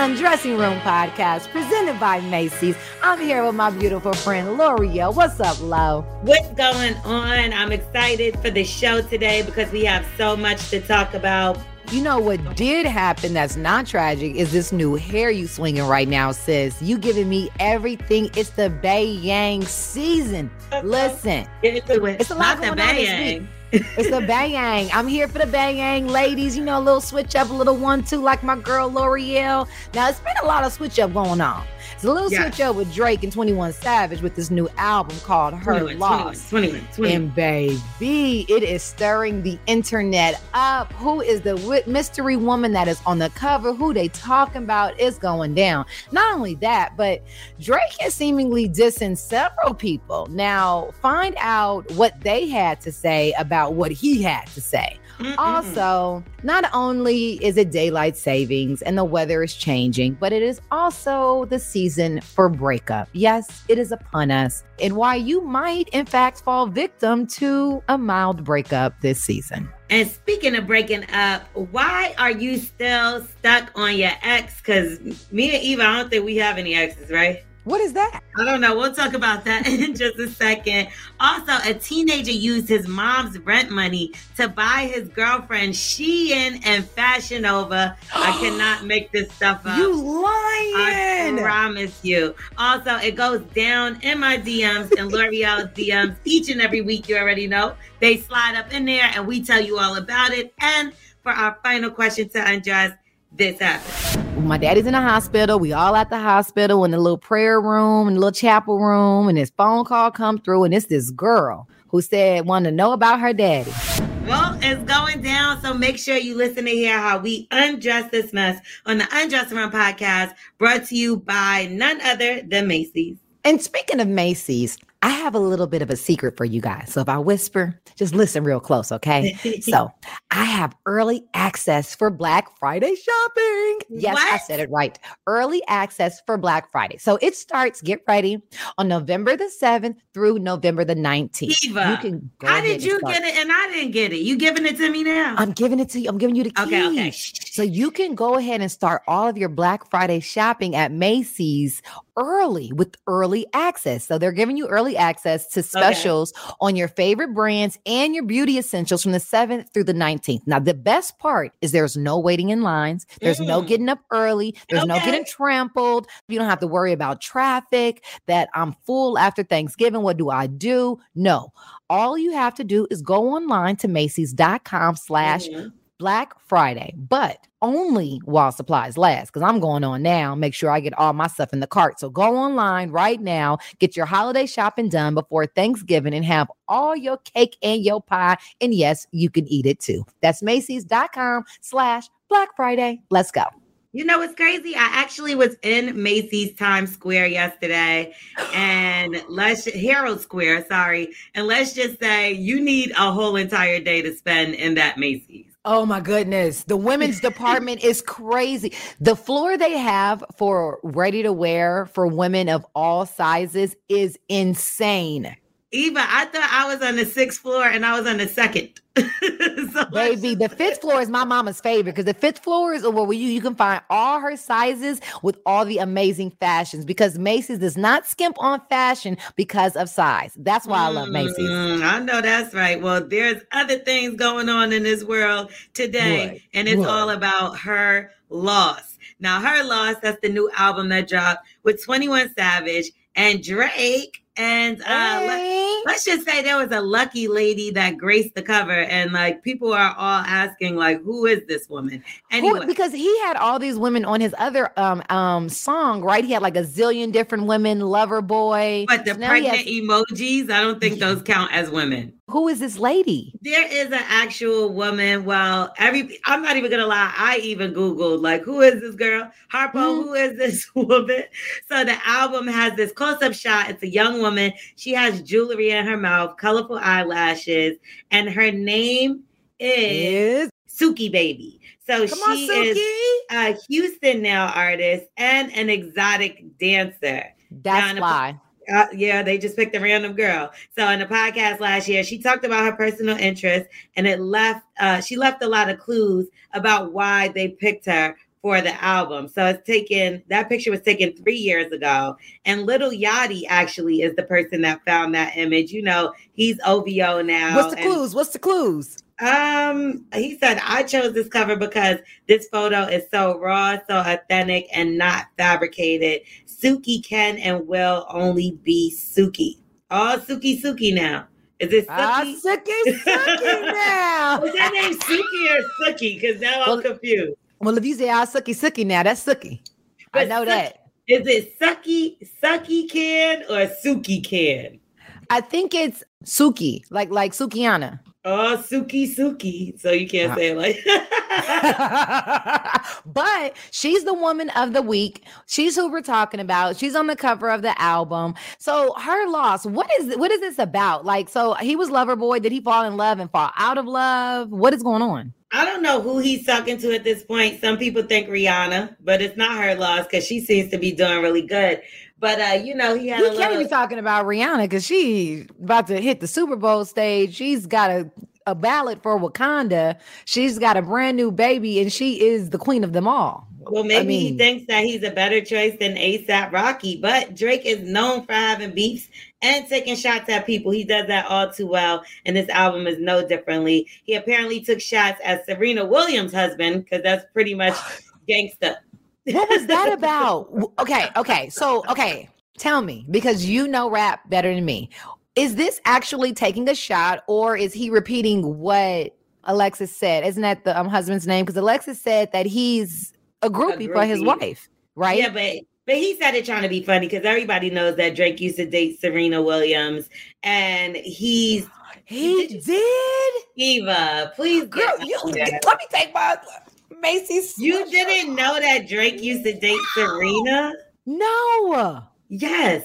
Undressing Room podcast presented by Macy's. I'm here with my beautiful friend Lore'l. What's up, Lo? What's going on? I'm excited for the show today because we have so much to talk about. You know what did happen that's not tragic is this new hair you swinging right now, sis. You giving me everything. It's the Bay Yang season. Uh-huh. Listen, it. It's a lot Not the going on this bang. It's the Bayang. I'm here for the Bayang, ladies. You know, a little switch up, a little one two, like my girl Lore'l. Now it's been a lot of switch up going on. It's a little Yeah. switch up with Drake and 21 Savage with this new album called Her 21, Loss. 21, 21. And baby, it is stirring the internet up. Who is the mystery woman that is on the cover? Who they talking about? It's going down. Not only that, but Drake is seemingly dissing several people. Now, find out what they had to say about what he had to say. Mm-mm. Also, not only is it daylight savings and the weather is changing, but it is also the season for breakup. Yes, it is upon us, and why you might, in fact, fall victim to a mild breakup this season. And speaking of breaking up, why are you still stuck on your ex? Because me and Eva, I don't think we have any exes, right? What is that? I don't know. We'll talk about that in just a second. Also, a teenager used his mom's rent money to buy his girlfriend Shein and Fashion Over. I cannot make this stuff up. You lying. I promise you. Also, it goes down in my DMs and Lore'l's DMs each and every week. You already know. They slide up in there and we tell you all about it. And for our final question to undress, this happened. My daddy's in the hospital. We all at the hospital in the little prayer room, and the little chapel room, and this phone call come through, and it's this girl who said wanted to know about her daddy. Well, it's going down, so make sure you listen to hear how we undress this mess on the Undress Around podcast, brought to you by none other than Macy's. And speaking of Macy's, I have a little bit of a secret for you guys. So if I whisper, just listen real close, okay? so I have early access for Black Friday shopping. Yes, I said it right. Early access for Black Friday. So it starts, get ready, on November the 7th through November the 19th. Eva, you can go How did you start. get it and I didn't get it? You giving it to me now? I'm giving it to you. I'm giving you the keys. okay, okay. So you can go ahead and start all of your Black Friday shopping at Macy's early with early access. So they're giving you early access to specials on your favorite brands and your beauty essentials from the 7th through the 19th. Now, the best part is there's no waiting in lines, there's no Mm. getting up early, there's no getting trampled. You don't have to worry about traffic, that I'm full after Thanksgiving. What do I do? No. All you have to do is go online to Macy's.com slash Mhm. Black Friday, but only while supplies last. Because I'm going on now, make sure I get all my stuff in the cart. So go online right now, get your holiday shopping done before Thanksgiving, and have all your cake and your pie. And yes, you can eat it too. That's Macy's.com slash Black Friday. Let's go. You know what's crazy? I actually was in Macy's Times Square yesterday, and let's Herald Square, sorry, and let's just say you need a whole entire day to spend in that Macy's. Oh my goodness. The women's department is crazy. The floor they have for ready to wear for women of all sizes is insane. Eva, I thought I was on the sixth floor and I was on the second. So Baby, the fifth floor is my mama's favorite because the fifth floor is where you, you can find all her sizes with all the amazing fashions because Macy's does not skimp on fashion because of size. That's why I love Macy's. Mm, I know that's right. Well, there's other things going on in this world today, What? and it's What? all about her loss. Now, her loss, that's the new album that dropped with 21 Savage and Drake. And uh, let- Hey. let's just say there was a lucky lady that graced the cover, and like people are all asking, like, who is this woman? Who- Anyway, because he had all these women on his other um um song, right? He had like a zillion different women, lover boy. but the So now he pregnant has- emojis, I don't think those count as women. Who is this lady? There is an actual woman. Well, every I'm not even gonna lie. I even googled like, who is this girl? Harpo, Mhm. who is this woman? So the album has this close-up shot. It's a young woman. She has jewelry in her mouth, colorful eyelashes, and her name is, Is Suki Baby. So come on, she Suki. is a Houston nail artist and an exotic dancer. That's fly. Uh, yeah, they just picked a random girl. So in the podcast last year, she talked about her personal interests, and it left. Uh, she left a lot of clues about why they picked her for the album. So it's taken. That picture was taken three years ago, and Lil Yachty actually is the person that found that image. You know, he's OVO now. What's the clues? What's the clues? Um, he said I chose this cover because this photo is so raw, so authentic, and not fabricated. Suki can and will only be Suki. All Suki Suki now. Is it Ah, Suki? Suki, Suki now. Is that name Suki or Suki? Because now I'm confused. Well, if you say ah Suki, Suki now, that's Suki. I know Suki- that. Is it Suki Suki can or Suki can? I think it's Suki, like like Sukiana. Oh, Suki Suki. So you can't Ah. say it like. but she's the woman of the week. She's who we're talking about. She's on the cover of the album. So her loss, what is what is this about? Like, so he was lover boy. Did he fall in love and fall out of love? What is going on? I don't know who he's talking to at this point. Some people think Rihanna, but it's not her loss because she seems to be doing really good. But uh, you know, he had can't little. be talking about Rihanna because she's about to hit the Super Bowl stage. She's got a a ballot for Wakanda. She's got a brand new baby, and she is the queen of them all. well, maybe he mean- thinks that he's a better choice than ASAP Rocky, but Drake is known for having beefs and taking shots at people. He does that all too well, and this album is no differently. He apparently took shots at Serena Williams' husband because that's pretty much gangsta. What was that about? Okay, okay. So, okay, tell me because you know rap better than me. Is this actually taking a shot or is he repeating what Alexis said? Isn't that the um, husband's name? Because Alexis said that he's a groupie, for his wife, right? Yeah, but but he said it trying to be funny because everybody knows that Drake used to date Serena Williams, and he's he Did did. Eva. Please, Girl, you, let me take my Macy's. you didn't know that Drake used to date Serena? No, Yes.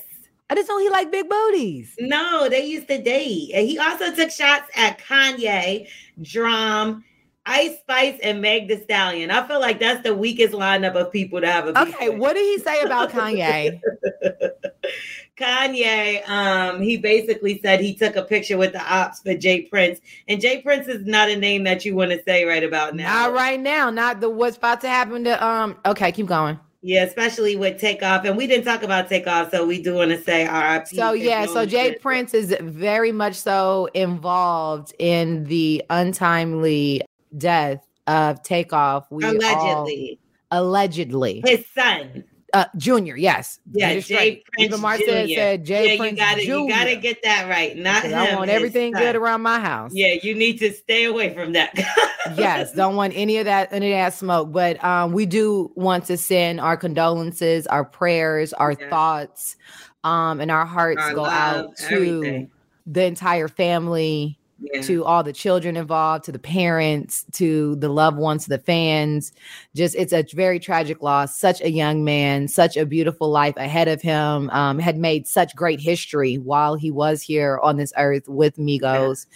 I just know he like big booties. No, they used to date. And he also took shots at Kanye, Drum, Ice Spice, and Meg the Stallion. I feel like that's the weakest lineup of people to have a Okay, with. what did he say about Kanye? Kanye, um, he basically said he took a picture with the ops for J. Prince, and J. Prince is not a name that you want to say right about now. Not right now. Not the what's about to happen to um. Okay, keep going. Yeah, especially with Takeoff, and we didn't talk about Takeoff, so we do want to say RIP. So yeah, so Jay Jett. Prince is very much so involved in the untimely death of Takeoff. We all- allegedly allegedly, his son. Uh, Junior. Yes, Yeah, Jay straight. Prince Even Marcel Jr. said Jay yeah, Prince you got to Junior. you got to get that right. Not him. I want everything son. good around my house. Yeah, you need to stay away from that. yes, don't want any of that, any of that smoke. But um, we do want to send our condolences, our prayers, our Yeah. thoughts, um, and our hearts Our go love, out to everything. the entire family, Yeah. to all the children involved, to the parents, to the loved ones, to the fans. Just it's a very tragic loss. Such a young man, such a beautiful life ahead of him. Um, had made such great history while he was here on this earth with Migos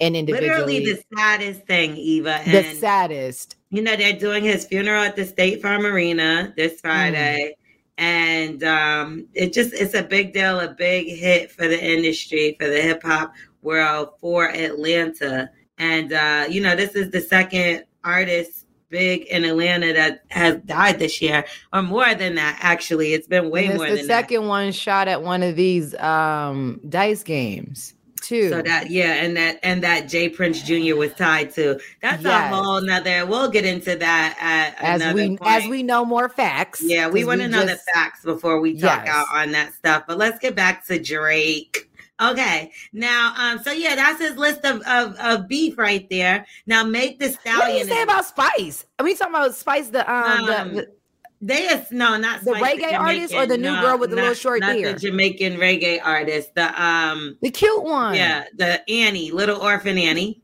and individually. Literally the saddest thing, Eva. the saddest. you know, they're doing his funeral at the State Farm Arena this Friday. And um, it just it's a big deal, a big hit for the industry, for the hip hop world, for Atlanta. And uh, you know, this is the second artist big in Atlanta that has died this year, or more than that, actually. It's been way it's more the second one shot at one of these um dice games too. So that yeah, and that and that J. Prince Jr. was tied to. That's Yes. a whole nother we'll get into that at as we point. as we know more facts. Yeah, we want to know just- the facts before we talk Yes. out on that stuff. But let's get back to Drake. Okay, now, um, so yeah, that's his list of of, of beef right there. Now, make the stallion. What do you say about Spice? Are we talking about Spice the um, the- Um, the, they is no, not The reggae artist or the new Jamaican. girl with the little not- short not hair? The Jamaican reggae artist, the um, the cute one? yeah, the Annie, little orphan Annie.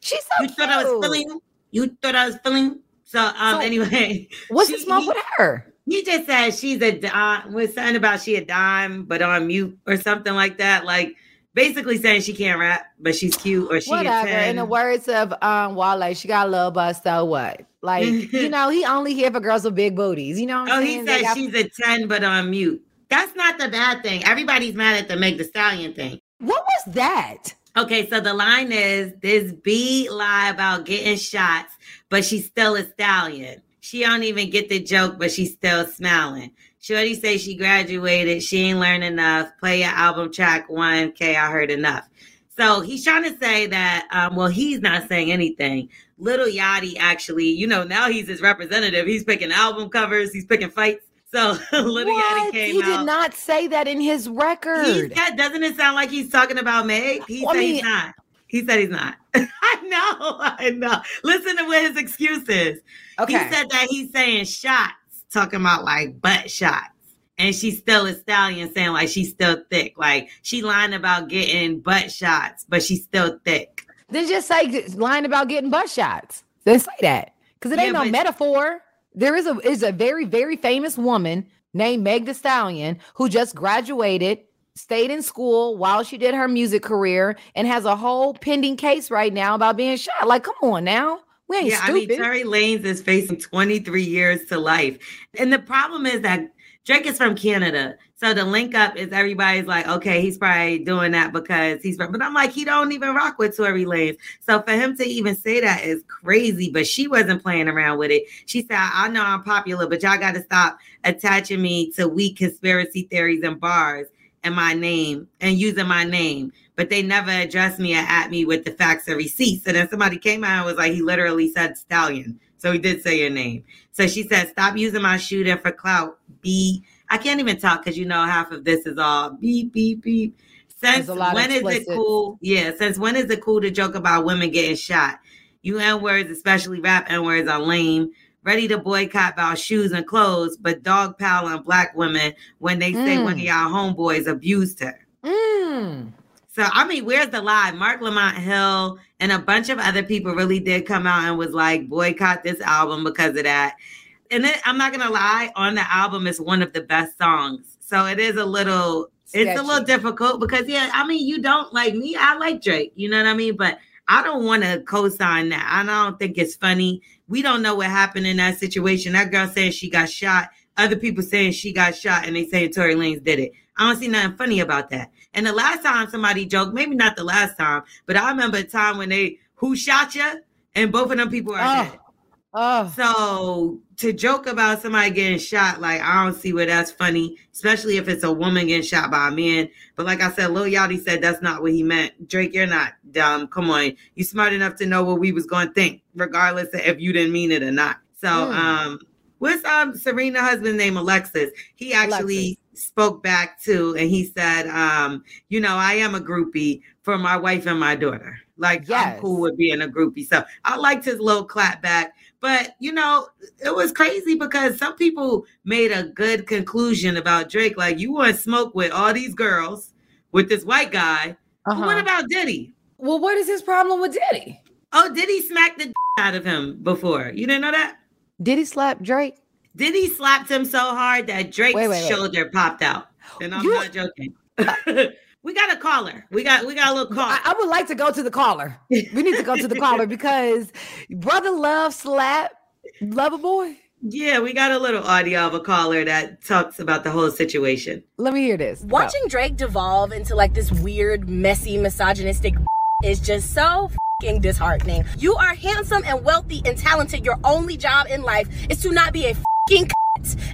she's so You cute. thought I was feeling? You thought I was feeling? So, um, So, anyway, What's the she- smoke he- with her? He just said she's a dime. Was something about she a dime, but on mute or something like that. Like basically saying she can't rap, but she's cute or she Whatever. a 10. In the words of um Wale, she got a little bust, so what? Like, you know, he only here for girls with big booties. You know what I'm Oh, saying? he said got- she's a 10 but on mute. That's not the bad thing. Everybody's mad at the Meg the Stallion thing. What was that? Okay, so the line is this B lie about getting shots, but she's still a stallion. She don't even get the joke, but she's still smiling. Shorty say she graduated, she ain't learned enough. Play your album track one, K, I heard enough. So he's trying to say that, um, well, he's not saying anything. Lil Yachty actually, you know, now he's his representative. He's picking album covers, he's picking fights. So Lil Yachty came He out. did not say that in his He record. said, doesn't it sound like he's talking about Meg? He Well, I mean- he's not. He said he's not. I know, I know. Listen to what his excuse is. okay. He said that he's saying shots, talking about like butt shots. And she's still a stallion saying like she's still thick. Like she lying about getting butt shots, but she's still thick. then just say lying about getting butt shots. Then say that. Because it ain't Yeah, no metaphor. There is a is a very, very famous woman named Meg the Stallion who just graduated, stayed in school while she did her music career, and has a whole pending case right now about being shot. Like, come on now. We ain't Yeah, I mean, stupid. Tory Lanez is facing 23 years to life. And the problem is that Drake is from Canada. So the link up is everybody's like, okay, he's probably doing that because he's from, but I'm like, he don't even rock with Tory Lanez. So for him to even say that is crazy, but she wasn't playing around with it. She said, I know I'm popular, but y'all got to stop attaching me to weak conspiracy theories and bars and my name and using my name. But they never addressed me or at me with the facts or receipts. And then somebody came out and was like, he literally said stallion. So he did say your name. So she said, stop using my shooting for clout. B. I can't even talk because you know half of this is all beep, beep, beep. Since when is it cool? Yeah, since when is it cool to joke about women getting shot? You N words, especially rap N words, are lame. Ready to boycott about shoes and clothes, but dog pile on black women when they say Mm. one of y'all homeboys abused her. Mm. So I mean, where's the lie? Marc Lamont Hill and a bunch of other people really did come out and was like boycott this album because of that. And then I'm not gonna lie, on the album is one of the best songs. So it is a little, it's a little difficult because yeah, I mean, you don't like me. I like Drake, you know what I mean? But I don't want to co-sign that. I don't think it's funny. We don't know what happened in that situation. That girl saying she got shot. Other people saying she got shot, and they saying Tory Lanez did it. I don't see nothing funny about that. And the last time somebody joked, maybe not the last time, but I remember a time when they who shot you, and both of them people are Oh. dead. Oh, So to joke about somebody getting shot, like I don't see where that's funny, especially if it's a woman getting shot by a man. But like I said, Lil Yachty said that's not what he meant. Drake, you're not dumb. Come on, you smart enough to know what we was going to think, regardless of if you didn't mean it or not. So, Mm. um, what's um Serena husband's name? Alexis. He actually spoke back too, and he said, um, you know, I am a groupie for my wife and my daughter. Like Yes. I'm cool with being a groupie. So I liked his little clap back. But you know, it was crazy because some people made a good conclusion about Drake. Like, you want to smoke with all these girls with this white guy. Uh-huh. What about Diddy? well, what is his problem with Diddy? Oh, Diddy smacked the out of him before. You didn't know that? Did he slap Drake? Diddy slapped him so hard that Drake's Wait, wait, wait. shoulder popped out. And I'm You- not joking. we got a caller. We got we got a little call. I, I would like to go to the caller. We need to go to the caller because brother love slap lover boy. yeah, we got a little audio of a caller that talks about the whole situation. Let me hear this. Watching Drake devolve into like this weird, messy, misogynistic is just so fing disheartening. You are handsome and wealthy and talented. Your only job in life is to not be a fing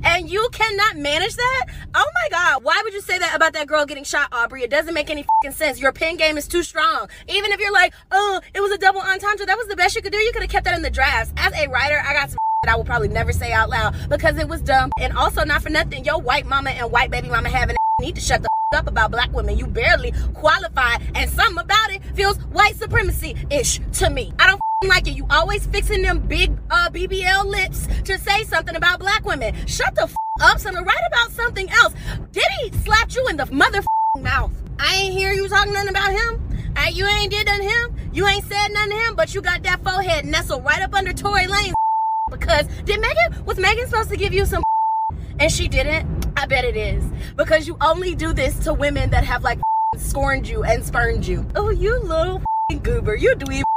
and you cannot manage that? Oh my god, why would you say that about that girl getting shot, Aubrey? It doesn't make any sense. Your pen game is too strong. Even if you're like, oh, it was a double entendre, that was the best you could do. You could have kept that in the drafts. As a writer, I got some that I will probably never say out loud because it was dumb. And also, not for nothing, your white mama and white baby mama having need to shut the up about black women. You barely qualify, and something about it feels white supremacy ish to me. I don't like it. You always fixing them big uh, BBL lips to say something about black women. Shut the f- up, son. Write about something else. Diddy slapped you in the mother mouth. I ain't hear you talking nothing about him. Uh, you ain't did nothing to him. You ain't said nothing to him, but you got that forehead nestled right up under Tory Lane. Because did Megan was Megan supposed to give you some and she didn't? I bet it is. Because you only do this to women that have like scorned you and spurned you. Oh, you little goober. You dweeb.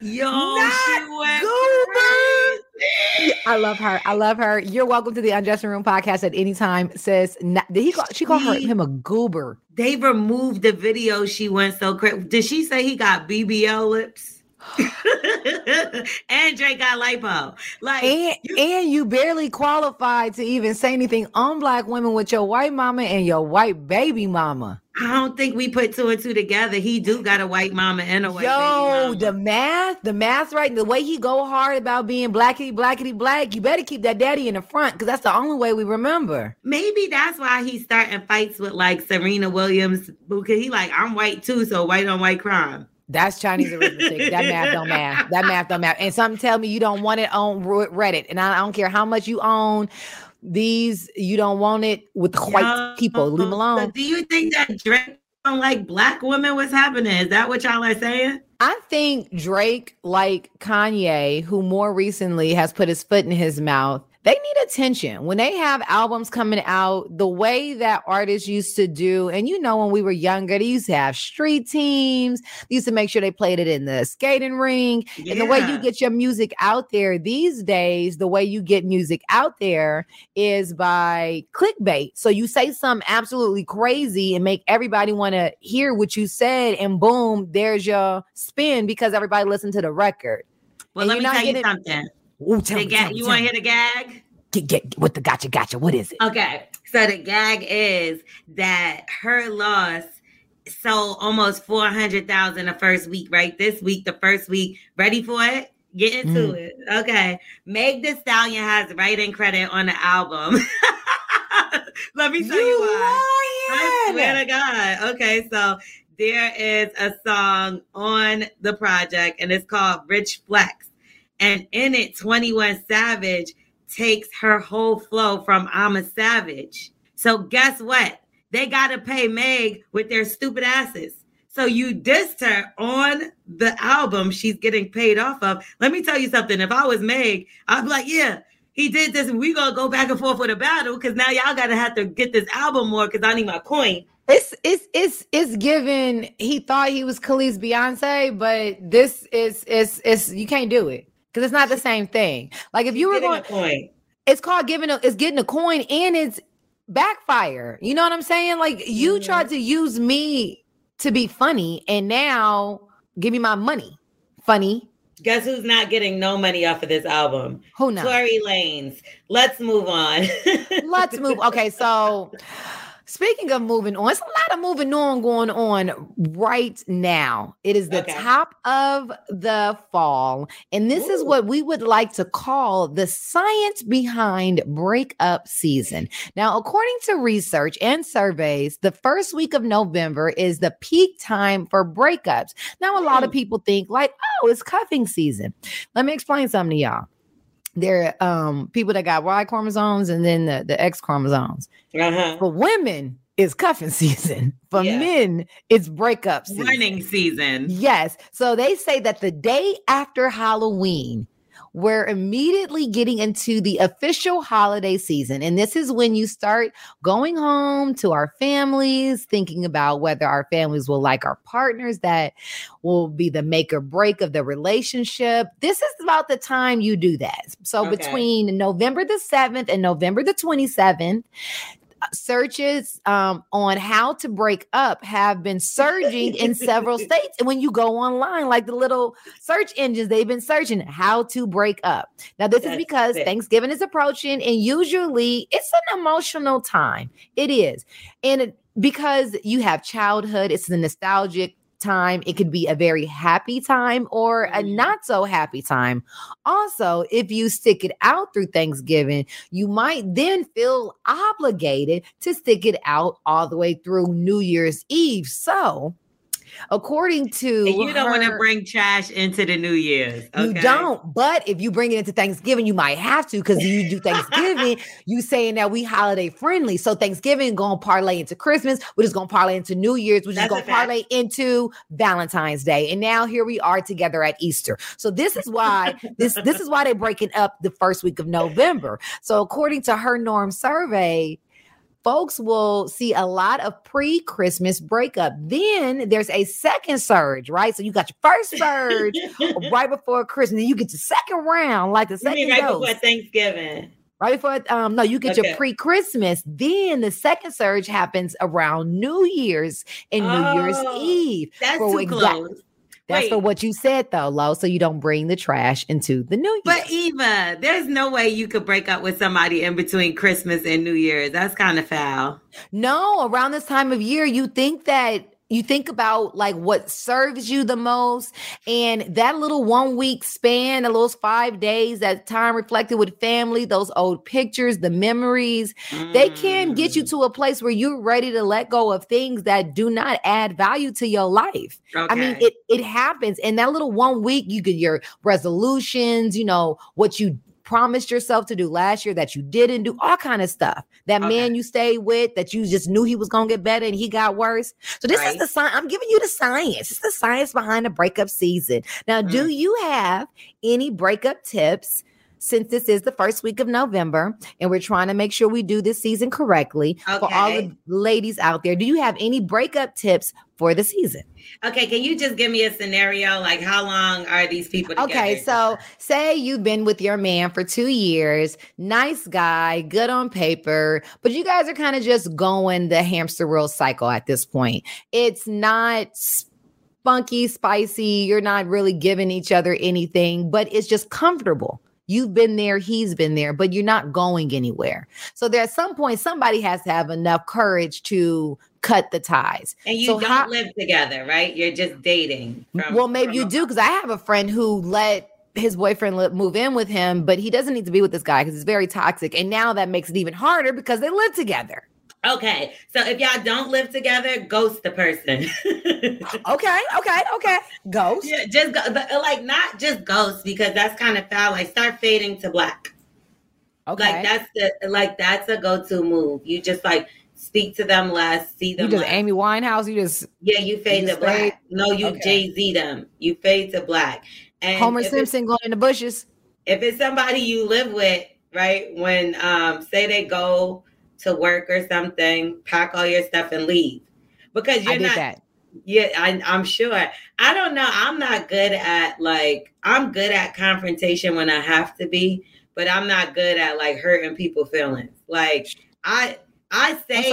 Yo, Not she went Goober. I love her. I love her. You're welcome to the Undressing Room podcast at any time. Says, not, did he call, she called her, him a goober? They removed the video. She went so crazy. Did she say he got BBL lips? and Drake got lipo. Like And, you- and you barely qualified to even say anything on black women with your white mama and your white baby mama. I don't think we put two and two together. He do got a white mama and a white Yo, the math, the math, right? The way he go hard about being blackity, blackity, black. You better keep that daddy in the front because that's the only way we remember. Maybe that's why he's starting fights with like Serena Williams because he like I'm white too, so white on white crime. That's Chinese arithmetic. that math don't math. That math don't math. And something tell me you don't want it on Reddit, and I don't care how much you own these. You don't want it with white Yo, people. Leave so alone. do you think that Drake don't like black women? What's happening? Is that what y'all are saying? I think Drake, like Kanye, who more recently has put his foot in his mouth, they need attention. When they have albums coming out, the way that artists used to do, and you know, when we were younger, they used to have street teams, they used to make sure they played it in the skating ring. And the way you get your music out there these days, the way you get music out there is by clickbait. So you say something absolutely crazy and make everybody want to hear what you said, and boom, there's your spin because everybody listened to the record. Well, And let me tell you something. Ooh, tell The me, ga- tell you want to hear the gag? Get, get what the gotcha, gotcha. What is it? Okay. So the gag is that her loss sold almost 400,000 the first week, right? This week, the first week. Ready for it? Get into Mm. it. Okay. Meg the Stallion has writing credit on the album. Let me tell you, why. I swear to God. Okay, so there is a song on the project and it's called Rich Flex. And in it, 21 Savage takes her whole flow from I'm a Savage. So guess what? They got to pay Meg with their stupid asses. So you dissed her on the album she's getting paid off of. Let me tell you something. If I was Meg, I'd be like, yeah, he did this we gonna go back and forth with a battle because now y'all gotta have to get this album more because I need my coin. It's it's it's it's given. He thought he was Khalees Beyonce, but this is is is you can't do it because it's not the same thing. Like if you were going, coin. it's called giving a it's getting a coin and it's backfire. You know what I'm saying? Like you Mhm. tried to use me to be funny, and now give me my money. Funny. Guess who's not getting no money off of this album? Who knows? Tory Lanez. Let's move on. Let's move. Okay, so speaking of moving on, it's a lot of moving on going on right now. It is the Okay. top of the fall, and this is what we would like to call the science behind breakup season. Now, according to research and surveys, the first week of November is the peak time for breakups. Now, a lot of Mm. people think like, oh, it's cuffing season. Let me explain something to y'all. There are um, people that got Y chromosomes and then the, the X chromosomes. uh-huh. For women, it's cuffing season. For Yeah. men, it's breakup season. Warning season. Yes. So they say that the day after Halloween, we're immediately getting into the official holiday season. And this is when you start going home to our families, thinking about whether our families will like our partners, that will be the make or break of the relationship. This is about the time you do that. So Okay. between November the 7th and November the 27th, searches um, on how to break up have been surging in several states. And when you go online, like the little search engines, they've been searching how to break up. Now, this is because it. Thanksgiving is approaching, and usually it's an emotional time. It is. And it, because you have childhood, it's the nostalgic time. It could be a very happy time or a Mhm. not so happy time. Also, if you stick it out through Thanksgiving, you might then feel obligated to stick it out all the way through New Year's Eve. So, according to And you don't want to bring trash into the New Year's. you don't, but if you bring it into Thanksgiving, you might have to because you do Thanksgiving. you saying that we holiday friendly, so Thanksgiving gonna parlay into Christmas, which is gonna parlay into New Year's, which That's is gonna parlay into Valentine's Day, and now here we are together at Easter. So this is why this this is why they're breaking up the first week of November. So according to her norm survey. Folks will see a lot of pre Christmas breakup. Then there's a second surge, right? So you got your first surge right before Christmas, then you get your second round, like the second right dose. before Thanksgiving? Right before, um, no, you get your pre-Christmas. Then the second surge happens around New Year's and New Year's Oh, Eve. That's For too exact- close. That's for what you said, though, Lo. So you don't bring the trash into the New Year. But Eva, there's no way you could break up with somebody in between Christmas and New Year's. That's kind of foul. No, around this time of year, you think that you think about like what serves you the most and that little one week span, the little five days, that time reflected with family, those old pictures, the memories, they can get you Mm, to a place where you're ready to let go of things that do not add value to your life. I mean, it it happens in that little one week. You get your resolutions, you know, what you promised yourself to do last year that you didn't do, all kind of stuff. That Okay. man you stayed with that you just knew he was gonna get better and he got worse. So this is the science. I'm giving you the science. It's the science behind the breakup season. Now, do Mm. you have any breakup tips? Since this is the first week of November and we're trying to make sure we do this season correctly for all the ladies out there, do you have any breakup tips for the season? okay, can you just give me a scenario? Like, how long are these people together? Okay, so say you've been with your man for two years, nice guy, good on paper, but you guys are kind of just going the hamster wheel cycle at this point. It's not funky, spicy. You're not really giving each other anything, but it's just comfortable. You've been there, he's been there, but you're not going anywhere. So there at some point, somebody has to have enough courage to cut the ties. and you so don't how- live together, right? You're just dating. from- well, maybe you do because I have a friend who let his boyfriend move in with him, but he doesn't need to be with this guy because it's very toxic. And now that makes it even harder because they live together. Okay, so if y'all don't live together, ghost the person. Okay, okay, okay. Ghost. yeah, just go, but, uh, like not just ghost because that's kind of foul. Like start fading to black. Okay. Like that's the like that's a go-to move. You just like speak to them less, see them. you just less. Amy Winehouse. You just yeah, you fade just to black. fade? No, you Okay. Jay Z them. You fade to black. And Homer Simpson going in the bushes. if it's somebody you live with, right? When um say they go to work or something, pack all your stuff and leave. Because you're not that. yeah, I, I'm sure. I don't know. I'm not good at like I'm good at confrontation when I have to be, but I'm not good at like hurting people feelings. Like I I say.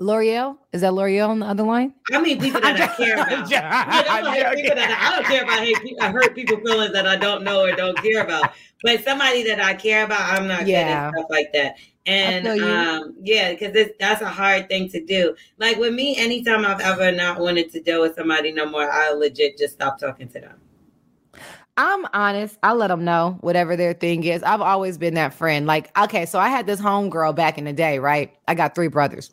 Lore'l? Is that Lore'l on the other line? I mean people that I care about. I'm joking. Like, I'm I'm people that I, I don't care about hate, pe- I hurt people feelings that I don't know or don't care about. But somebody that I care about, I'm not Yeah. good at stuff like that. And um, yeah, because that's a hard thing to do. Like with me, anytime I've ever not wanted to deal with somebody no more, I legit just stop talking to them. I'm honest. I let them know whatever their thing is. I've always been that friend. Like, okay, so I had this homegirl back in the day, right? I got three brothers.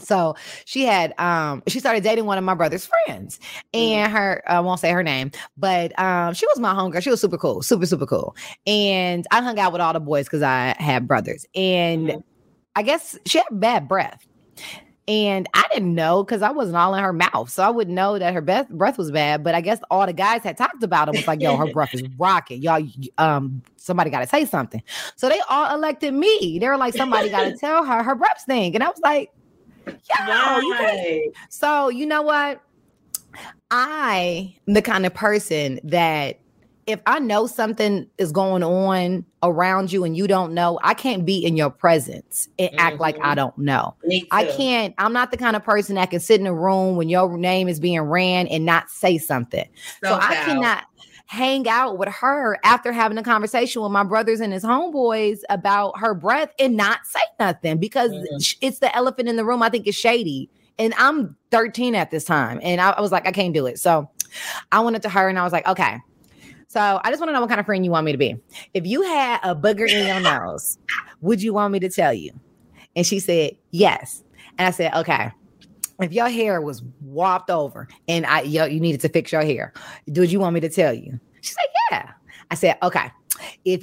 So she had um she started dating one of my brother's friends. And her I won't say her name, but um she was my homegirl. She was super cool, super, super cool. And I hung out with all the boys because I had brothers. And Mhm. I guess she had bad breath. And I didn't know because I wasn't all in her mouth. So I wouldn't know that her breath, breath was bad. But I guess all the guys had talked about it was like, yo, her breath is rocking. Y'all, um, somebody got to say something. So they all elected me. They were like, somebody got to tell her her breath stink. And I was like, yo, you so you know what? I am the kind of person that if I know something is going on around you and you don't know, I can't be in your presence and act like I Mhm. don't know. I can't, I'm not the kind of person that can sit in a room when your name is being ran and not say something. So, I cannot hang out with her after having a conversation with my brothers and his homeboys about her breath and not say nothing because Mhm. it's the elephant in the room. I think it's shady. And I'm 13 at this time. And I, I was like, I can't do it. So I went up to her and I was like, okay. So I just want to know what kind of friend you want me to be. If you had a booger in your nose, would you want me to tell you? And she said, yes. And I said, okay. If your hair was warped over and I yo, you needed to fix your hair, would you want me to tell you? She said, yeah. I said, okay. If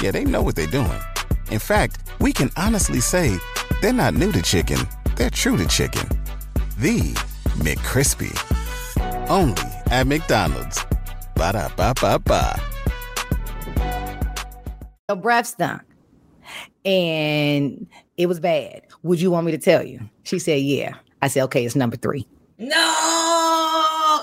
Yeah, they know what they're doing. In fact, we can honestly say they're not new to chicken, they're true to chicken. The McCrispy. Only at McDonald's. Ba da ba ba ba. Your breath stunk. And it was bad. Would you want me to tell you? She said, Yeah. I said, Okay, it's number three. No,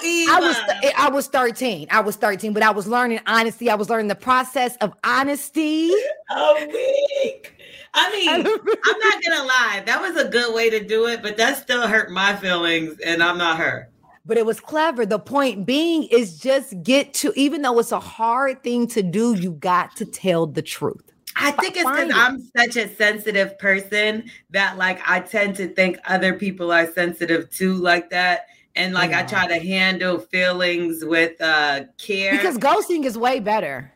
Eva. I was I was 13. I was 13, but I was learning honesty. I was learning the process of honesty. a week. I mean, I'm not gonna lie. That was a good way to do it, but that still hurt my feelings, and I'm not her. But it was clever. The point being is just get to, even though it's a hard thing to do, you got to tell the truth. I think it's because I'm such a sensitive person that like I tend to think other people are sensitive too, like that. And like I try to handle feelings with uh care. Because ghosting is way better.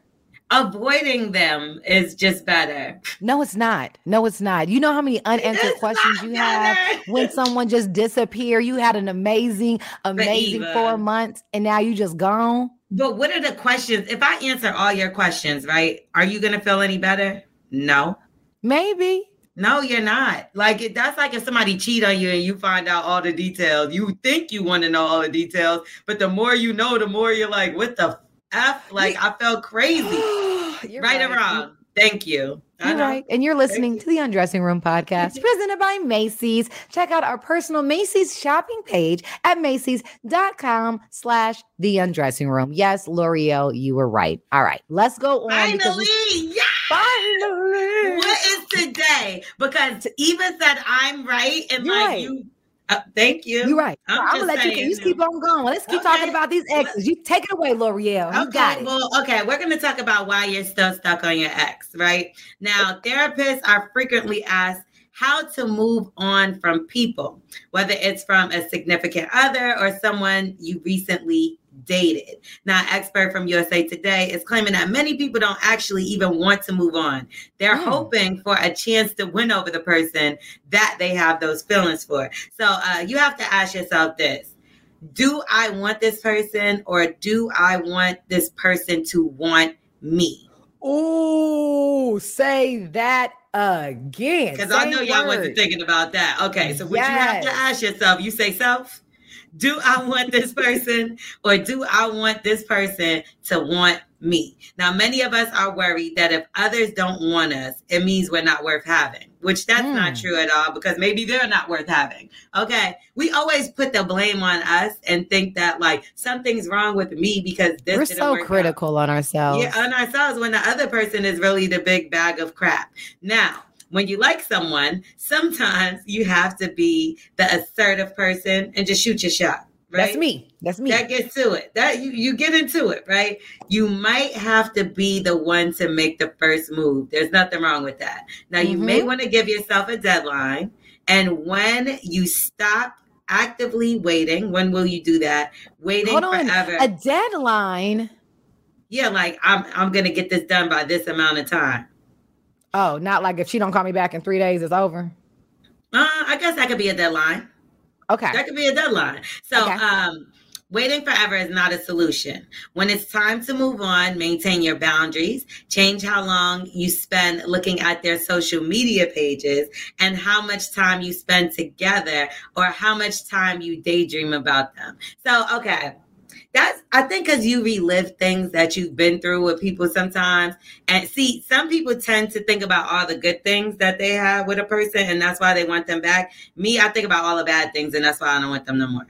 avoiding them is just better. No, it's not. No, it's not. You know how many unanswered It's questions you have when someone just disappear. You had an amazing, amazing four months, and now you just gone. But what are the questions? If I answer all your questions, right? Are you gonna feel any better? No. Maybe. No, you're not. Like it, that's like if somebody cheat on you and you find out all the details. You think you want to know all the details, but the more you know, the more you're like, "What the f?" Like I felt crazy. You're right, or wrong? Thank you. You're right. And you're listening to the Undressing Room podcast presented by Macy's. Check out our personal Macy's shopping page at Macy's.com slash the undressing room. Yes, Lore'l, you were right. All right, let's go on. Finally, we- yeah. Finally. What today? Because Eva said I'm right, and You're like right. you. Uh, thank you. You're right. I'm I'm, gonna let you, you keep on going. Let's keep Okay. talking about these exes. You take it away, Lore'l. You Okay, got it. well, okay, we're going to talk about why you're still stuck on your ex, right? Now, therapists are frequently asked how to move on from people, whether it's from a significant other or someone you recently dated. Now, expert from USA Today is claiming that many people don't actually even want to move on. They're Hmm. hoping for a chance to win over the person that they have those feelings for. So, uh, you have to ask yourself this do I want this person or do I want this person to want me? Ooh, say that again. Because I know y'all wasn't thinking about that. Okay, so what you have to ask yourself, you say self, do I want this person or do I want this person to want me? Now, many of us are worried that if others don't want us, it means we're not worth having, which that's not Mm. true at all because maybe they're not worth having. Okay, we always put the blame on us and think that like something's wrong with me because this We're so work out. critical on ourselves. Yeah, on ourselves when the other person is really the big bag of crap. Now, when you like someone, sometimes you have to be the assertive person and just shoot your shot. Right? That's me. That's me. That gets to it. That you, you get into it, right? You might have to be the one to make the first move. There's nothing wrong with that. Now you may Mhm. want to give yourself a deadline. And when you stop actively waiting, when will you do that? Waiting Hold on. forever. A deadline. yeah, like I'm I'm gonna get this done by this amount of time. Oh, not like if she don't call me back in three days, it's over. Uh, I guess that could be a deadline. Okay. That could be a deadline. So, Okay. um, waiting forever is not a solution. When it's time to move on, maintain your boundaries, change how long you spend looking at their social media pages and how much time you spend together or how much time you daydream about them. So, okay. That's I think because you relive things that you've been through with people sometimes. And see, some people tend to think about all the good things that they have with a person, and that's why they want them back. Me, I think about all the bad things, and that's why I don't want them no more.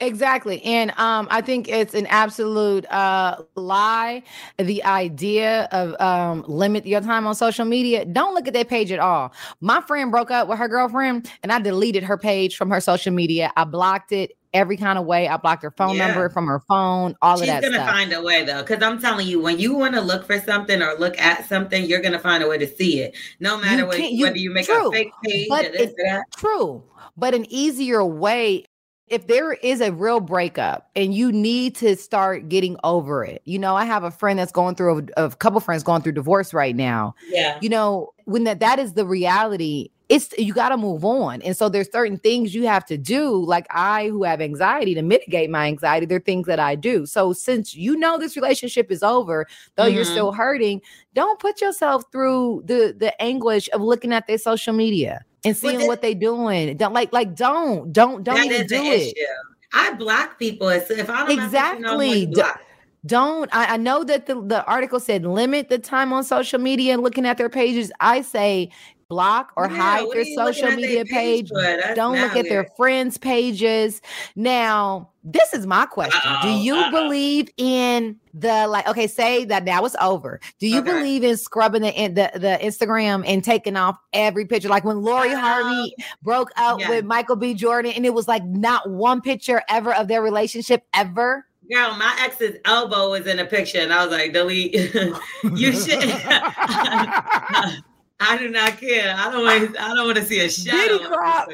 Exactly. And um, I think it's an absolute uh, lie. The idea of um, limit your time on social media. Don't look at that page at all. My friend broke up with her girlfriend and I deleted her page from her social media. I blocked it every kind of way. I blocked her phone Yeah. number from her phone, all She's of that She's gonna stuff. find a way though, because I'm telling you, when you want to look for something or look at something, you're gonna find a way to see it. No matter what, you- whether you make true, a fake page but or this or that. True. But an easier way if there is a real breakup and you need to start getting over it, you know, I have a friend that's going through a, a couple friends going through divorce right now. Yeah. You know, when that that is the reality, it's you got to move on. And so there's certain things you have to do. Like I who have anxiety to mitigate my anxiety, there are things that I do. So since you know this relationship is over, though you're Mhm. still hurting, don't put yourself through the the anguish of looking at their social media and Well, seeing what they doing. Don't like like don't don't don't even do it. issue. I block people. It's- If I don't mess with you no more, Exactly. block. Don't I, I know that the, the article said limit the time on social media and looking at their pages. I say block or Yeah, hide their are you looking social media page page. Don't look at their friends' pages. Now, this is my question. Do Uh-oh, you uh-oh. believe in the like okay, say that now it's over. Do you Okay. believe in scrubbing the, the the Instagram and taking off every picture? Like when Lori Harvey oh, broke up yeah. with Michael B. Jordan and it was like not one picture ever of their relationship ever. Girl, my ex's elbow was in a picture, and I was like, delete. you should. I do not care. I don't want. I don't want to see a shadow. Diddy crop.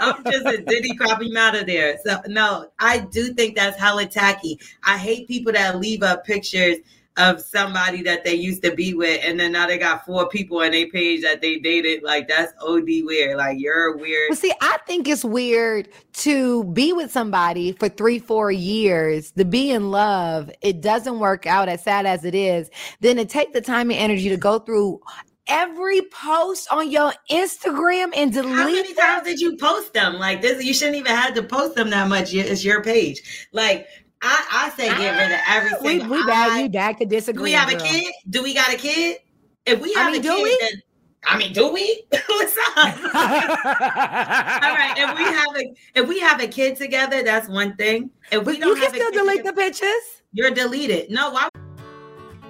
I'm just a diddy crop him out of there. So no, I do think that's hella tacky. I hate people that leave up pictures of somebody that they used to be with, and then now they got four people on their page that they dated. Like that's od weird. Like you're weird. Well, see, I think it's weird to be with somebody for three, four years, to be in love. It doesn't work out as sad as it is. Then to take the time and energy to go through every post on your Instagram and delete How many times did you post them? Like this, you shouldn't even have to post them that much. It's your page. Like I, I say, get rid of every We, we bag I- you back to Do disagree. we have a kid? Do we got a kid? If we I have mean, a do kid, we? then I mean, do we? What's up? All right. If we have a if we have a kid together, that's one thing. If we don't you can have still delete the pictures. you're deleted. No, why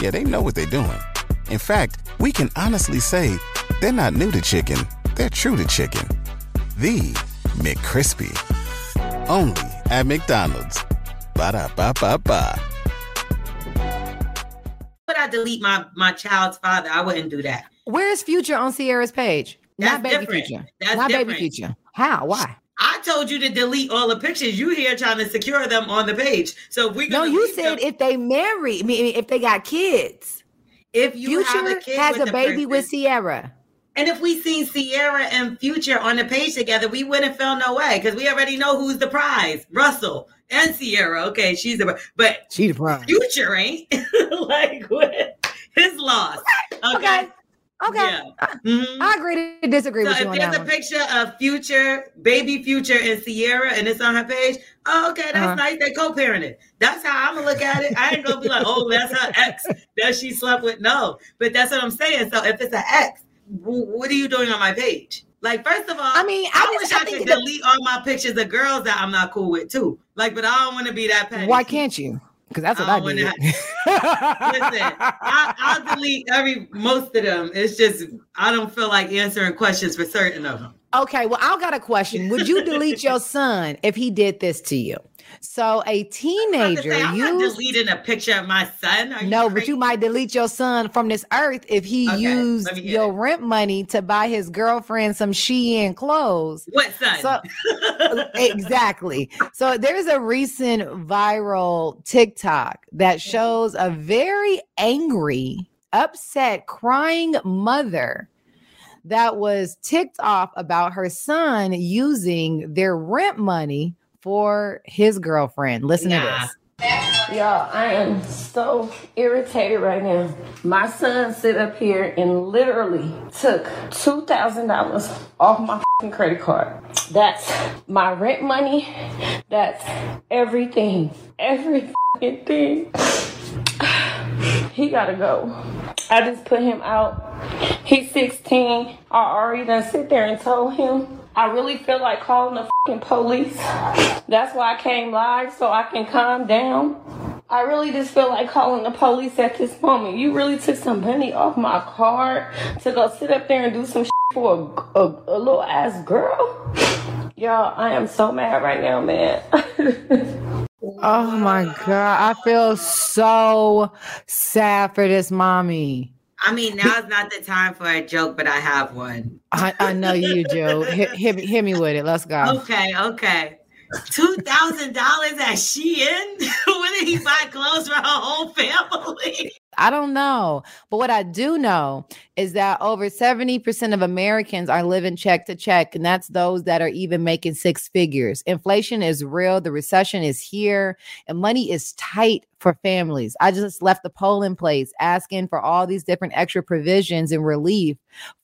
Yeah, they know what they're doing. In fact, we can honestly say they're not new to chicken, they're true to chicken. The McCrispy. Only at McDonald's. Ba da ba ba ba. would I delete my my child's father? I wouldn't do that. Where's Future on Ciara's page? Not That's baby different. Future. That's Not baby. Future. How? Why? I told you to delete all the pictures. You here trying to secure them on the page. So if we No, you said them- if they marry, I mean, if they got kids. if you have a kid has a baby person- with Ciara. And if we seen Ciara and Future on the page together, we wouldn't feel no way because we already know who's the prize. Russell and Ciara. Okay, she's the but She the prime. Future ain't like what his loss. Okay. Okay. Okay. Yeah. Mhm. I agree to disagree So with you if there's a one. picture of Future, baby Future, and Ciara, and it's on her page, oh, okay, that's Uh-huh. nice. They co-parented. That's how I'm gonna look at it. I ain't gonna be like, oh, that's her ex that she slept with. No, but that's what I'm saying. So if it's an ex, w- what are you doing on my page? Like, first of all, I mean, I I, wish I I, could delete all my pictures of girls that I'm not cool with too. Like, but I don't want to be that petty. Why can't you? Because that's what I, I did. Listen, I, I'll delete every most of them. It's just I don't feel like answering questions for certain of them. Okay, well, I got a question. Would you delete your son if he did this to you? So a I was about to teenager say, used deleting a picture of my son. Are you no, but you might delete your son from this earth if he Okay, used let me hear your it. rent money to buy his girlfriend some Shein clothes. What son? So exactly. So there's a recent viral TikTok that mm-hmm. shows a very angry, upset, crying mother that was ticked off about her son using their rent money for his girlfriend. Listen Nah. to this. Y'all, I am so irritated right now. My son sit up here and literally took two thousand dollars off my fucking credit card. That's my rent money. That's everything. Every fucking thing. He gotta go. I just put him out. He's 16. I already done sit there and told him I really feel like calling the fucking police. That's why I came live so I can calm down. I really just feel like calling the police at this moment. You really took some money off my card to go sit up there and do some for a, a, a little ass girl. Y'all, I am so mad right now, man. oh my god, I feel so sad for this mommy. I mean, now's not the time for a joke, but I have one. I, I know you, Joe. hit, hit, hit me with it. Let's go. Okay, okay. Two thousand dollars at Shein. when did he buy clothes for her whole family? I don't know. But what I do know is that over 70% of Americans are living check to check, and that's those that are even making six figures. Inflation is real, the recession is here, and money is tight for families. I just left the poll in place asking for all these different extra provisions and relief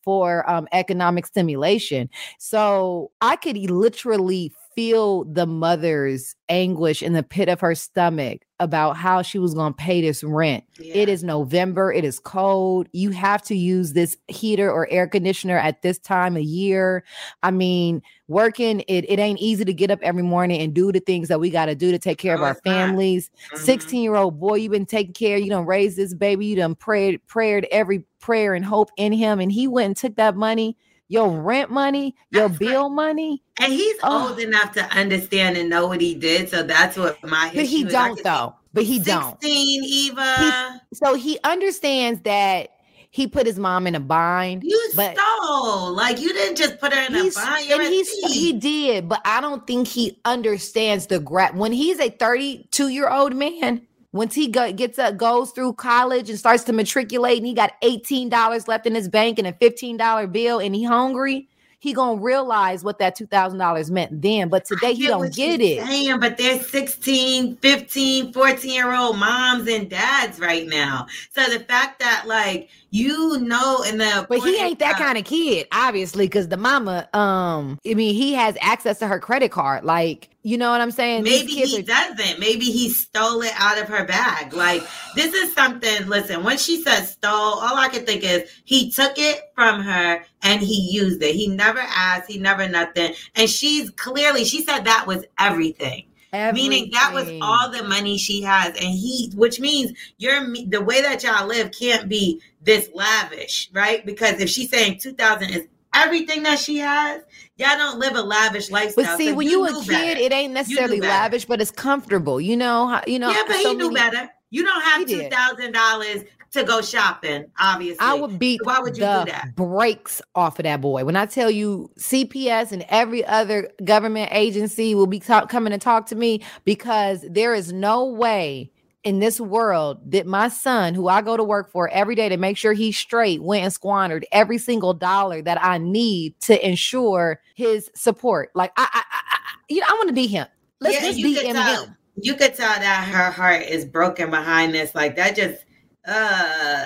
for um, economic stimulation. So I could literally feel the mother's anguish in the pit of her stomach about how she was going to pay this rent. Yeah. It is November, it is cold. You have to use this heater or air conditioner at this time of year. I mean, working it it ain't easy to get up every morning and do the things that we got to do to take care of our families. 16-year-old mm-hmm. boy, you've been taking care, you don't raise this baby, you done prayed prayed every prayer and hope in him and he went and took that money your rent money, your that's bill right. money. And he's oh. old enough to understand and know what he did. So that's what my But he don't though. But he 16, don't. 16, Eva. He's, so he understands that he put his mom in a bind. You but stole. Like you didn't just put her in a bind. You're and he's, he did, but I don't think he understands the grab. When he's a 32 year old man, once he go, gets up, goes through college and starts to matriculate, and he got eighteen dollars left in his bank and a fifteen dollar bill, and he hungry, he gonna realize what that two thousand dollars meant then. But today he don't get it. Saying, but there's 16, 15, 14 year old moms and dads right now. So the fact that like you know in the but he ain't that kind of kid obviously because the mama um i mean he has access to her credit card. Like you know what i'm saying? Maybe he are- doesn't. Maybe he stole it out of her bag. Like this is something listen when she says stole all i can think is he took it from her and he used it. He never asked he never nothing. And she's clearly she said that was everything Everything. Meaning that was all the money she has, and he, which means you're the way that y'all live can't be this lavish, right? Because if she's saying two thousand is everything that she has, y'all don't live a lavish lifestyle. But see, when you, you a kid, better. it ain't necessarily lavish, but it's comfortable. You know, you know. Yeah, but so he knew many, better. You don't have two thousand dollars to go shopping, obviously. I would beat Why would you the do that? brakes off of that boy. When I tell you CPS and every other government agency will be talk, coming to talk to me because there is no way in this world that my son, who I go to work for every day to make sure he's straight, went and squandered every single dollar that I need to ensure his support. Like I, I, I you know, I want to be him. Let's yeah, just be him. You could tell that her heart is broken behind this. Like that just uh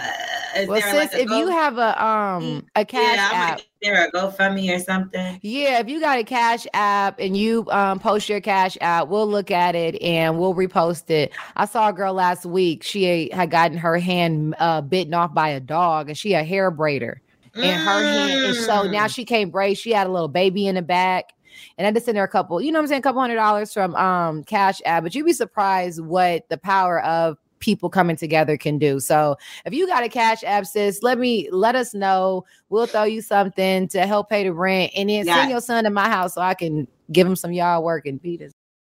well sis like if you have a um a cash yeah, app there a GoFundMe or something yeah if you got a cash app and you um post your cash app we'll look at it and we'll repost it i saw a girl last week she had gotten her hand uh bitten off by a dog and she a hair braider and mm. her hand and so now mm. she can't braid she had a little baby in the back and I just sent her a couple, you know I'm saying, a couple hundred dollars from um Cash App. But you'd be surprised what the power of people coming together can do. So if you got a cash app, sis, let me let us know. We'll throw you something to help pay the rent, and then yes. send your son to my house so I can give him some yard work and feed his.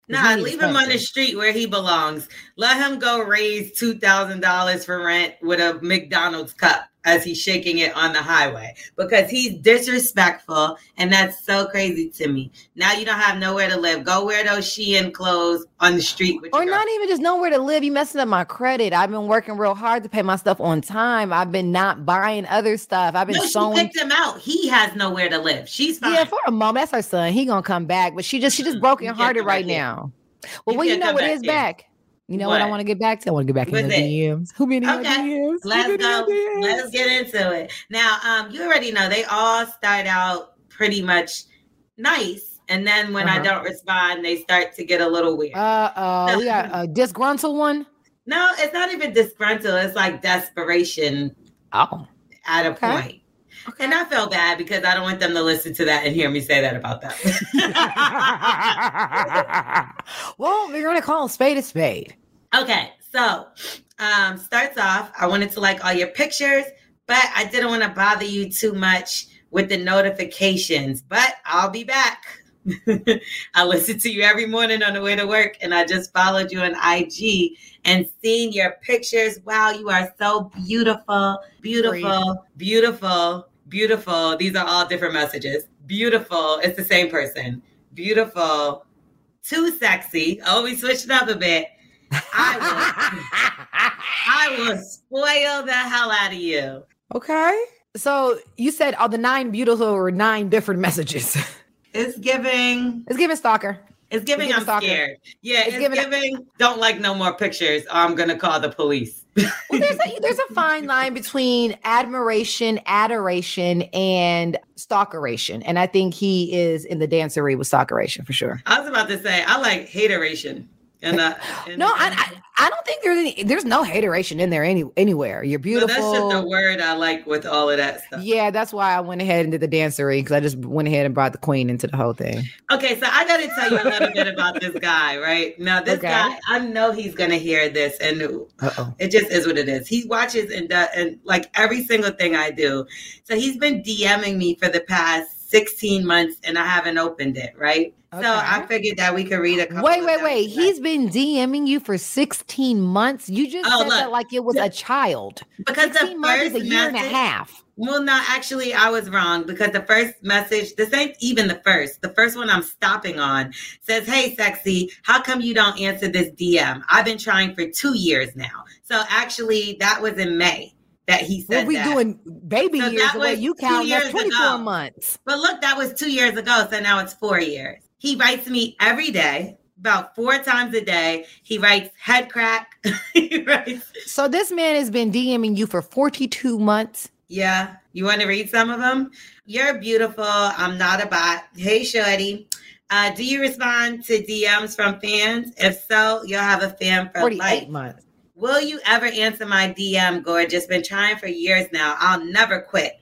Nah, leave him on the street where he belongs. Let him go raise two thousand dollars for rent with a McDonald's cup as he's shaking it on the highway because he's disrespectful and that's so crazy to me. Now you don't have nowhere to live. Go wear those Shein clothes on the street. or not even just nowhere to live. You messing up my credit. I've been working real hard to pay my stuff on time. I've been not buying other stuff. I've been no, sewing. She picked him out. He has nowhere to live. She's fine. Yeah, for a moment. That's her son. He gonna come back, but she just she just broken hearted right now. Well, well, you know what is back. You know what? what I want to get back to? I want to get back into the DMs. Who many okay. DMs? Let's go. Let's get into it. Now, um, you already know they all start out pretty much nice. And then when uh-huh. I don't respond, they start to get a little weird. Uh oh. we got a disgruntled one. No, it's not even disgruntled. It's like desperation. Oh. At a okay. point. Okay. And I felt bad because I don't want them to listen to that and hear me say that about them. well, we're going to call a spade a spade. Okay. So, um, starts off, I wanted to like all your pictures, but I didn't want to bother you too much with the notifications, but I'll be back. I listen to you every morning on the way to work, and I just followed you on IG and seen your pictures. Wow, you are so beautiful, beautiful, beautiful, beautiful. These are all different messages. Beautiful. It's the same person. Beautiful. Too sexy. Oh, we switched it up a bit. I will, I will spoil the hell out of you. Okay. So you said all the nine beautiful or nine different messages. It's giving. It's giving stalker. It's giving. It's giving I'm stalker. scared. Yeah, it's, it's giving, giving. Don't like no more pictures. Or I'm gonna call the police. Well, there's a there's a fine line between admiration, adoration, and stalkeration, and I think he is in the dancery with stalkeration for sure. I was about to say I like hateration. And, uh, and no, I, I, I don't think there's any. There's no hateration in there any anywhere. You're beautiful. that's just a word I like with all of that stuff. Yeah, that's why I went ahead and did the dancery because I just went ahead and brought the queen into the whole thing. Okay, so I got to tell you a little bit about this guy, right? Now, this okay. guy, I know he's gonna hear this, and Uh-oh. it just is what it is. He watches and does, and like every single thing I do. So he's been DMing me for the past 16 months, and I haven't opened it, right? Okay. So I figured that we could read a couple. Wait, wait, wait. He's been DMing you for 16 months. You just oh, said look, that like it was a child. Because 16 months is a year message, and a half. Well, no, actually, I was wrong because the first message, this ain't even the first. The first one I'm stopping on says, Hey, sexy, how come you don't answer this DM? I've been trying for two years now. So actually, that was in May that he said. What we that. doing baby so years the way you count? That's 24 ago. months. But look, that was two years ago. So now it's four years. He writes me every day, about four times a day. He writes head crack. he writes. So this man has been DMing you for 42 months. Yeah. You want to read some of them? You're beautiful. I'm not a bot. Hey, Shorty. Uh, do you respond to DMs from fans? If so, you'll have a fan for 48 life. months. Will you ever answer my DM, Gorgeous? Been trying for years now. I'll never quit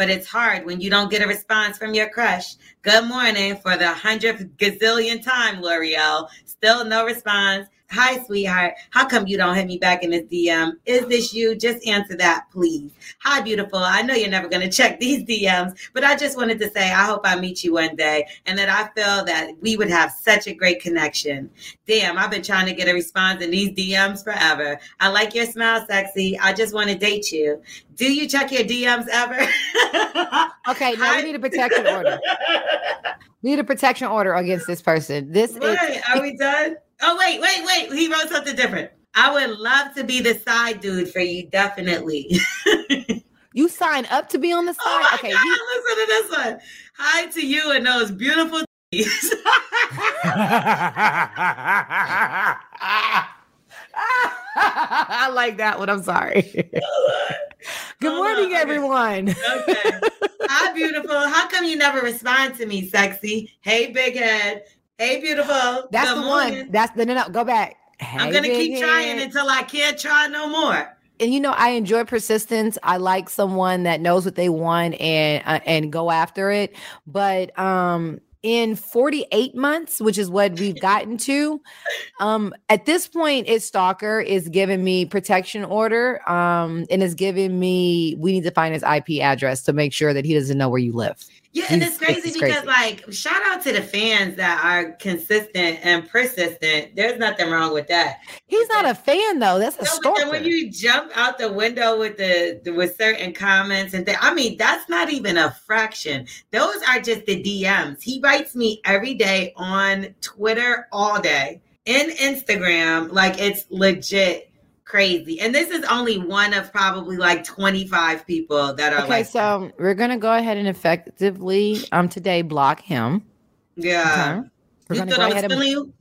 but it's hard when you don't get a response from your crush. Good morning for the hundredth gazillion time, Lore'l. Still no response. Hi, sweetheart. How come you don't hit me back in this DM? Is this you? Just answer that, please. Hi, beautiful. I know you're never going to check these DMs, but I just wanted to say I hope I meet you one day and that I feel that we would have such a great connection. Damn, I've been trying to get a response in these DMs forever. I like your smile, sexy. I just want to date you. Do you check your DMs ever? okay, now we need a protection order. we need a protection order against this person. This right. is. Are we done? Oh, wait, wait, wait. He wrote something different. I would love to be the side dude for you, definitely. you sign up to be on the oh side? Oh okay. God, you... Listen to this one. Hi to you and those beautiful I like that one. I'm sorry. Good oh, morning, everyone. okay. Hi, beautiful. How come you never respond to me, sexy? Hey, big head. Hey, beautiful. That's Good the morning. one. That's the no, no. Go back. Hey, I'm gonna keep trying until I can't try no more. And you know, I enjoy persistence. I like someone that knows what they want and uh, and go after it. But um, in 48 months, which is what we've gotten to. Um, at this point, it's stalker is giving me protection order, um, and is giving me we need to find his IP address to make sure that he doesn't know where you live. Yeah, and it's crazy it's because crazy. like shout out to the fans that are consistent and persistent. There's nothing wrong with that. He's not a fan though. That's a story. When you jump out the window with the, the with certain comments and things, I mean that's not even a fraction. Those are just the DMs. He writes me every day on Twitter all day, in Instagram, like it's legit crazy. And this is only one of probably like 25 people that are okay, like so we're gonna go ahead and effectively um today block him. Yeah. Okay. We're you gonna go ahead and you?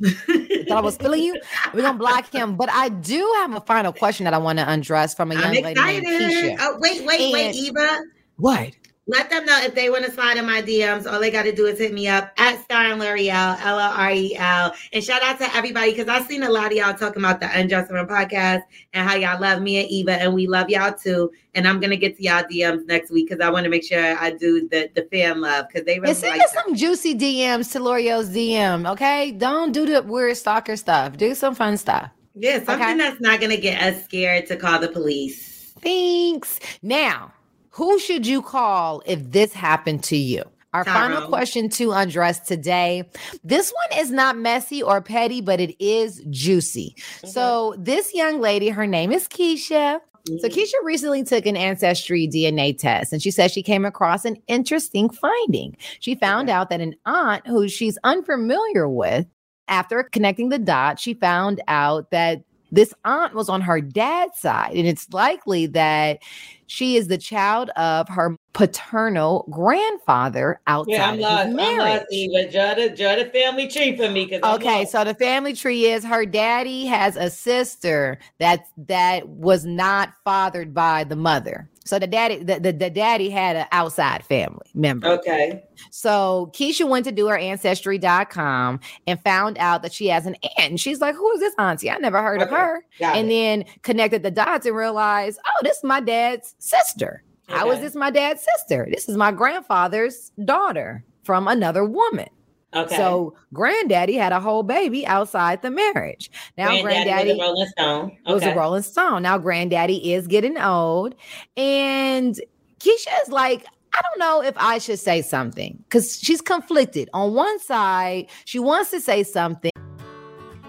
thought I was feeling you. We're gonna block him. But I do have a final question that I want to undress from a young lady named Keisha. Oh, wait, wait, and wait, Eva. What? Let them know if they want to slide in my DMs. All they got to do is hit me up at Star and Lore'l, L O R E L. And shout out to everybody because I've seen a lot of y'all talking about the Undressing Room podcast and how y'all love me and Eva, and we love y'all too. And I'm gonna get to y'all DMs next week because I want to make sure I do the the fan love because they really And send like us some juicy DMs to Lore'l's DM, okay? Don't do the weird stalker stuff. Do some fun stuff. Yeah, something Okay. that's not gonna get us scared to call the police. Thanks. Now, who should you call if this happened to you? Our final question to undress today. This one is not messy or petty, but it is juicy. So, this young lady, her name is Keisha. So, mm-hmm. Keisha recently took an ancestry DNA test and she says she came across an interesting finding. She found out that an aunt who she's unfamiliar with, after connecting the dots, she found out that this aunt was on her dad's side. And it's likely that she is the child of her paternal grandfather outside Yeah, I'm of lost. I'm marriage. lost, Eva. Draw the, family tree for me. Okay, so the family tree is her daddy has a sister that that was not fathered by the mother. So the daddy, the, the, the daddy had an outside family member. Okay. So Keisha went to do her ancestry.com and found out that she has an aunt. And she's like, Who is this auntie? I never heard of her. got and it. then connected the dots and realized, oh, this is my dad's sister. How is this my dad's sister? This is my grandfather's daughter from another woman. Okay. So granddaddy had a whole baby outside the marriage. Now Granddaddy, granddaddy, was a Rolling Stone. was a Rolling Stone. Now granddaddy is getting old. And Keisha is like, I don't know if I should say something because she's conflicted. On one side, she wants to say something.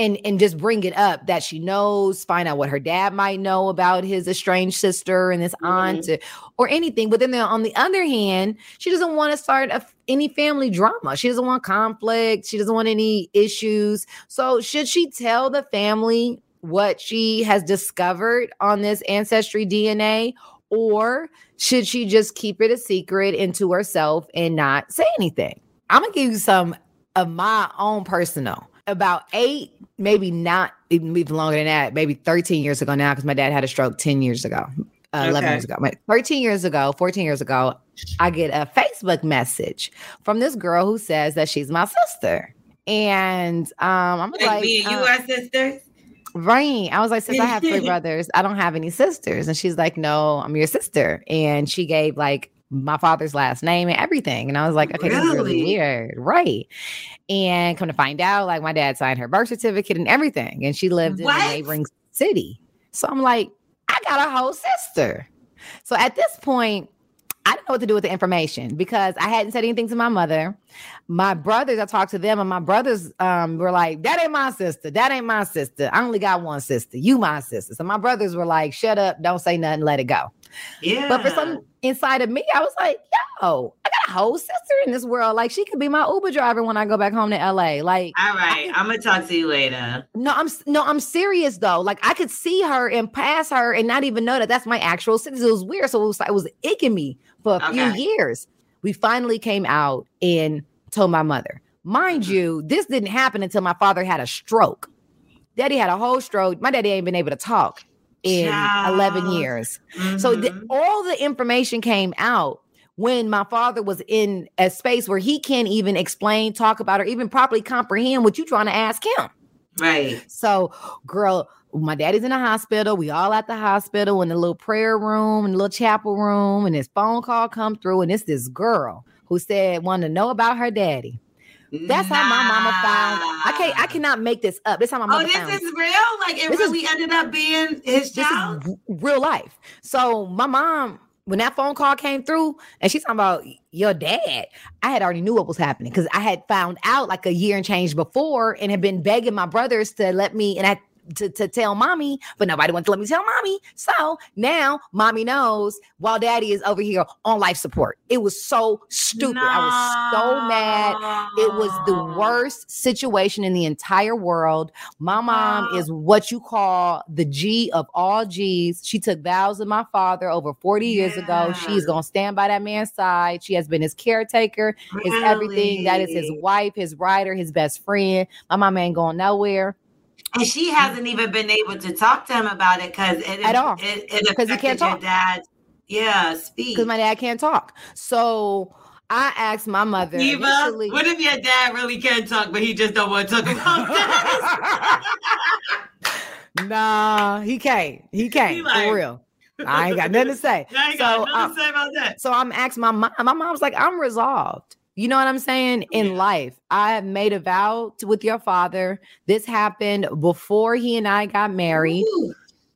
and and just bring it up that she knows find out what her dad might know about his estranged sister and his mm-hmm. aunt or, or anything. But then on the other hand she doesn't want to start a, any family drama. She doesn't want conflict. She doesn't want any issues. So should she tell the family what she has discovered on this ancestry dna or should she just keep it a secret into herself and not say anything? I'm gonna give you some of my own personal about eight, maybe not even even longer than that, maybe 13 years ago now, because my dad had a stroke 10 years ago, uh, 11 Okay. years ago, but 13 years ago, 14 years ago, I get a Facebook message from this girl who says that she's my sister. And um, I'm Like, like, me and you uh, are sisters. Right. I was like, since I have three brothers, I don't have any sisters. And she's like, no, I'm your sister. And she gave like my father's last name and everything. And I was like, okay, this is really Really? weird. Right. And come to find out, like my dad signed her birth certificate and everything. And she lived in What? a neighboring city. So I'm like, I got a whole sister. So at this point, I didn't know what to do with the information because I hadn't said anything to my mother. My brothers, I talked to them, and my brothers um, were like, That ain't my sister. That ain't my sister. I only got one sister. You my sister. So my brothers were like, Shut up, don't say nothing, let it go. Yeah. But for some inside of me, I was like, Yo, I got a whole sister in this world. Like she could be my Uber driver when I go back home to LA. Like All right. I'm gonna talk to you later. no, I'm no, I'm serious though. Like I could see her and pass her and not even know that that's my actual sister. It was weird, so it was it was icking me for a Okay. few years. We finally came out and told my mother. Mind Mm-hmm. you, this didn't happen until my father had a stroke. Daddy had a whole stroke. My daddy ain't been able to talk in 11 Child. years. So the, Mhm. all the information came out when my father was in a space where he can't even explain, talk about, or even properly comprehend what you're trying to ask him. right. So, girl, my daddy's in the hospital. We all at the hospital in the little prayer room, and the little chapel room, and this phone call come through, and it's this girl who said wanted to know about her daddy. That's how my mama found. I can't. I cannot make this up. This how my Oh, this found. is real. Like it This is- really ended up being his this child. is real life. So my mom, when that phone call came through, and she's talking about your dad, I had already knew what was happening because I had found out like a year and change before, and had been begging my brothers to let me and I. To, to tell mommy, but nobody wants to let me tell mommy. So now mommy knows while daddy is over here on life support. It was so stupid. I was so mad. It was the worst situation in the entire world. My mom is what you call the G of all G's. She took vows with my father over 40 years ago. She's going to stand by that man's side. She has been his caretaker, his everything. That is his wife, his rider, his best friend. My mom ain't going nowhere. And she hasn't even been able to talk to him about it because it At all. It, it 'Cause he can't talk. dad. Yeah, speak. because my dad can't talk. So I asked my mother. Eva, initially- what if your dad really can't talk, but he just don't want to talk about this? nah, he can't. He can't. He like- for real. I ain't got nothing to say. I ain't So, got nothing um, to say about that. So I'm asking my mom. My mom's like, I'm resolved. You know what I'm saying? Oh, in Yeah. life, I have made a vow to, with your father. This happened before he and I got married. Ooh.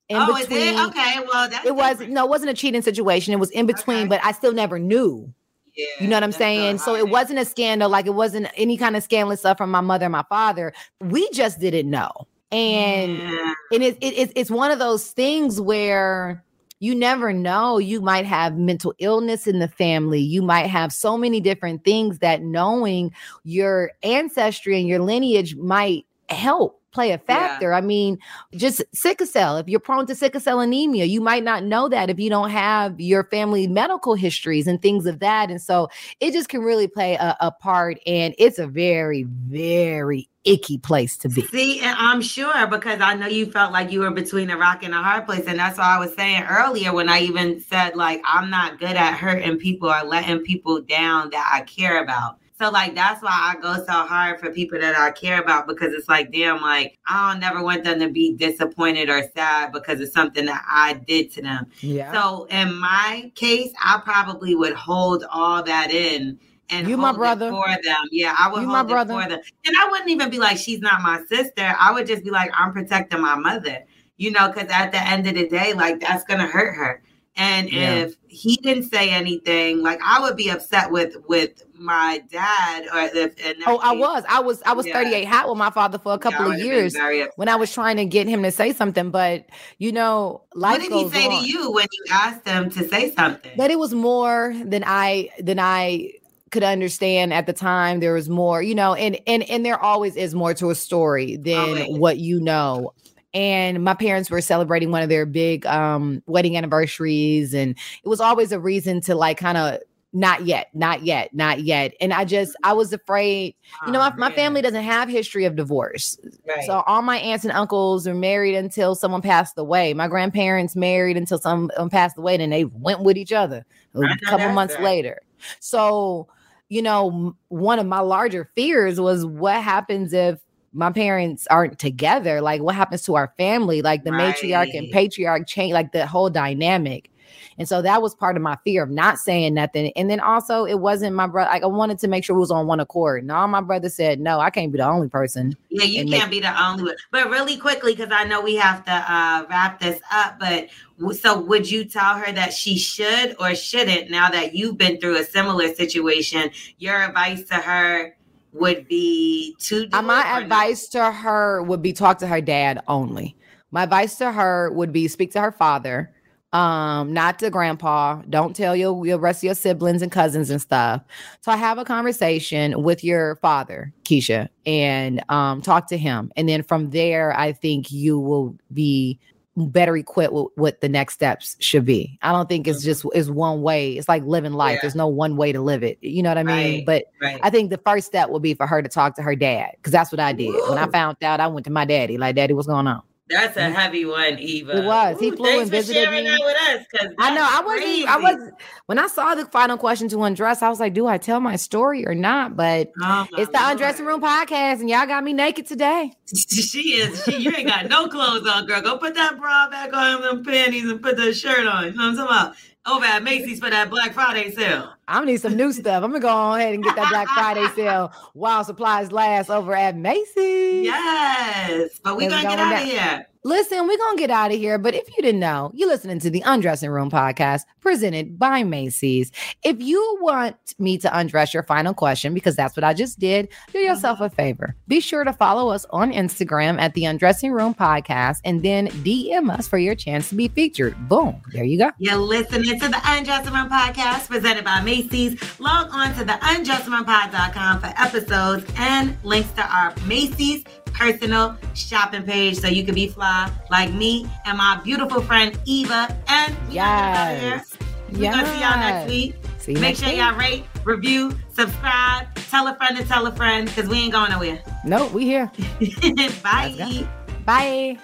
In oh, between, is it? Okay, well, that's it was different. no, it wasn't a cheating situation. It was in between, Okay. but I still never knew. Yeah, You know what I'm saying? so it wasn't a scandal. Like it wasn't any kind of scandalous stuff from my mother and my father. We just didn't know. And Yeah. and it, it, it's one of those things where you never know you might have mental illness in the family you might have so many different things that knowing your ancestry and your lineage might help play a factor i mean just sickle cell if you're prone to sickle cell anemia you might not know that if you don't have your family medical histories and things of that and so it just can really play a, a part and it's a very very icky place to be See, and I'm sure because I know you felt like you were between a rock and a hard place. And that's why I was saying earlier when I even said, like, I'm not good at hurting people or letting people down that I care about. So, like, that's why I go so hard for people that I care about because it's like, damn, like, I don't never want them to be disappointed or sad because of something that I did to them. yeah So, in my case, I probably would hold all that in. And You my brother. for them. Yeah, I would You hold my it brother. for them. And I wouldn't even be like, she's not my sister. I would just be like, I'm protecting my mother, you know, because at the end of the day, like that's gonna hurt her. And Yeah. if he didn't say anything, like I would be upset with with my dad or if Oh, I was. I was. I was Yeah. 38 hot with my father for a couple of years when I was trying to get him to say something. But you know, life What did he say on. to you when you asked him to say something? That it was more than I than I could understand at the time. There was more, you know, and and and there always is more to a story than Always. what you know. And my parents were celebrating one of their big um wedding anniversaries, and it was always a reason to like kind of not yet, not yet, not yet. And I just I was afraid you know, my, my family doesn't have history of divorce. Right. So all my aunts and uncles are married until someone passed away. My grandparents married until someone um, passed away, and then they went with each other a couple months right. later. So, you know, one of my larger fears was what happens if my parents aren't together? Like, what happens to our family? Like, the matriarch and patriarch change, like the whole dynamic. And so that was part of my fear of not saying nothing. And then also, it wasn't my brother. Like, I wanted to make sure we was on one accord. And all my brother said, no, I can't be the only person. Yeah, you can't be the only one. But really quickly, because I know we have to uh, wrap this up. But so, would you tell her that she should or shouldn't? Now that you've been through a similar situation, your advice to her would be to do Uh, it my or not? advice to her would be talk to her dad only. My advice to her would be speak to her father, um, not to grandpa. Don't tell your, your rest of your siblings and cousins and stuff. So I have a conversation with your father, Keisha, and um, talk to him. And then from there, I think you will be better equipped with what the next steps should be. I don't think it's just is one way. It's like living life. Yeah. There's no one way to live it. You know what I mean? Right. But Right. I think the first step would be for her to talk to her dad because that's what I did. When I found out, I went to my daddy. Like, daddy, what's going on? That's a heavy one, Eva. It was. He flew thanks and for visited sharing me. that with us. I know. I wasn't. I was when I saw the final question to undress. I was like, do I tell my story or not? But Oh, it's the undressing room podcast, and y'all got me naked today. She is. She, you ain't got no clothes on, girl. Go put that bra back on, them panties, and put that shirt on. You know what I'm talking about? Over at Macy's for that Black Friday sale. I'm gonna need some new stuff. I'm gonna go ahead and get that Black Friday sale while supplies last over at Macy's. Yes, but we're gonna get out of here. Listen, we're going to get out of here. But if you didn't know, you're listening to the Undressing Room podcast presented by Macy's. If you want me to undress your final question, because that's what I just did, do uh-huh. yourself a favor. Be sure to follow us on Instagram at the Undressing Room podcast and then DM us for your chance to be featured. Boom. There you go. You're listening to the Undressing Room podcast presented by Macy's. Log on to the undressingroompod.com for episodes and links to our Macy's personal shopping page so you can be fly like me and my beautiful friend Eva. And we gonna get out of here. Yes. We're gonna see y'all next week. See Make sure week. y'all rate, review, subscribe, tell a friend to tell a friend because we ain't going nowhere. Nope, we here. Bye. Bye.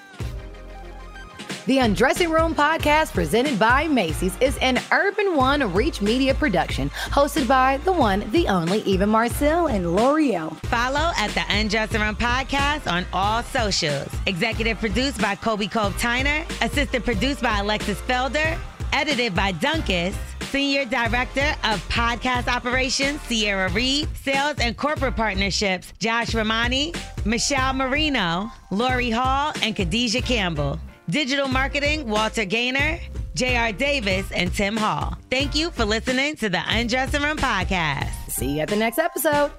The Undressing Room podcast presented by Macy's is an Urban One Reach Media production, hosted by the one, the only Eva Marcille and Lore'l. Follow at the Undressing Room podcast on all socials. Executive produced by Kobe Cove Tyner. Assistant produced by Alexis Felder. Edited by Dunkus. Senior Director of Podcast Operations, Sierra Reed. Sales and Corporate Partnerships, Josh Romani, Michelle Marino, Lori Hall, and Khadijah Campbell. Digital Marketing, Walter Gaynor, J.R. Davis, and Tim Hall. Thank you for listening to the Undressing Room podcast. See you at the next episode.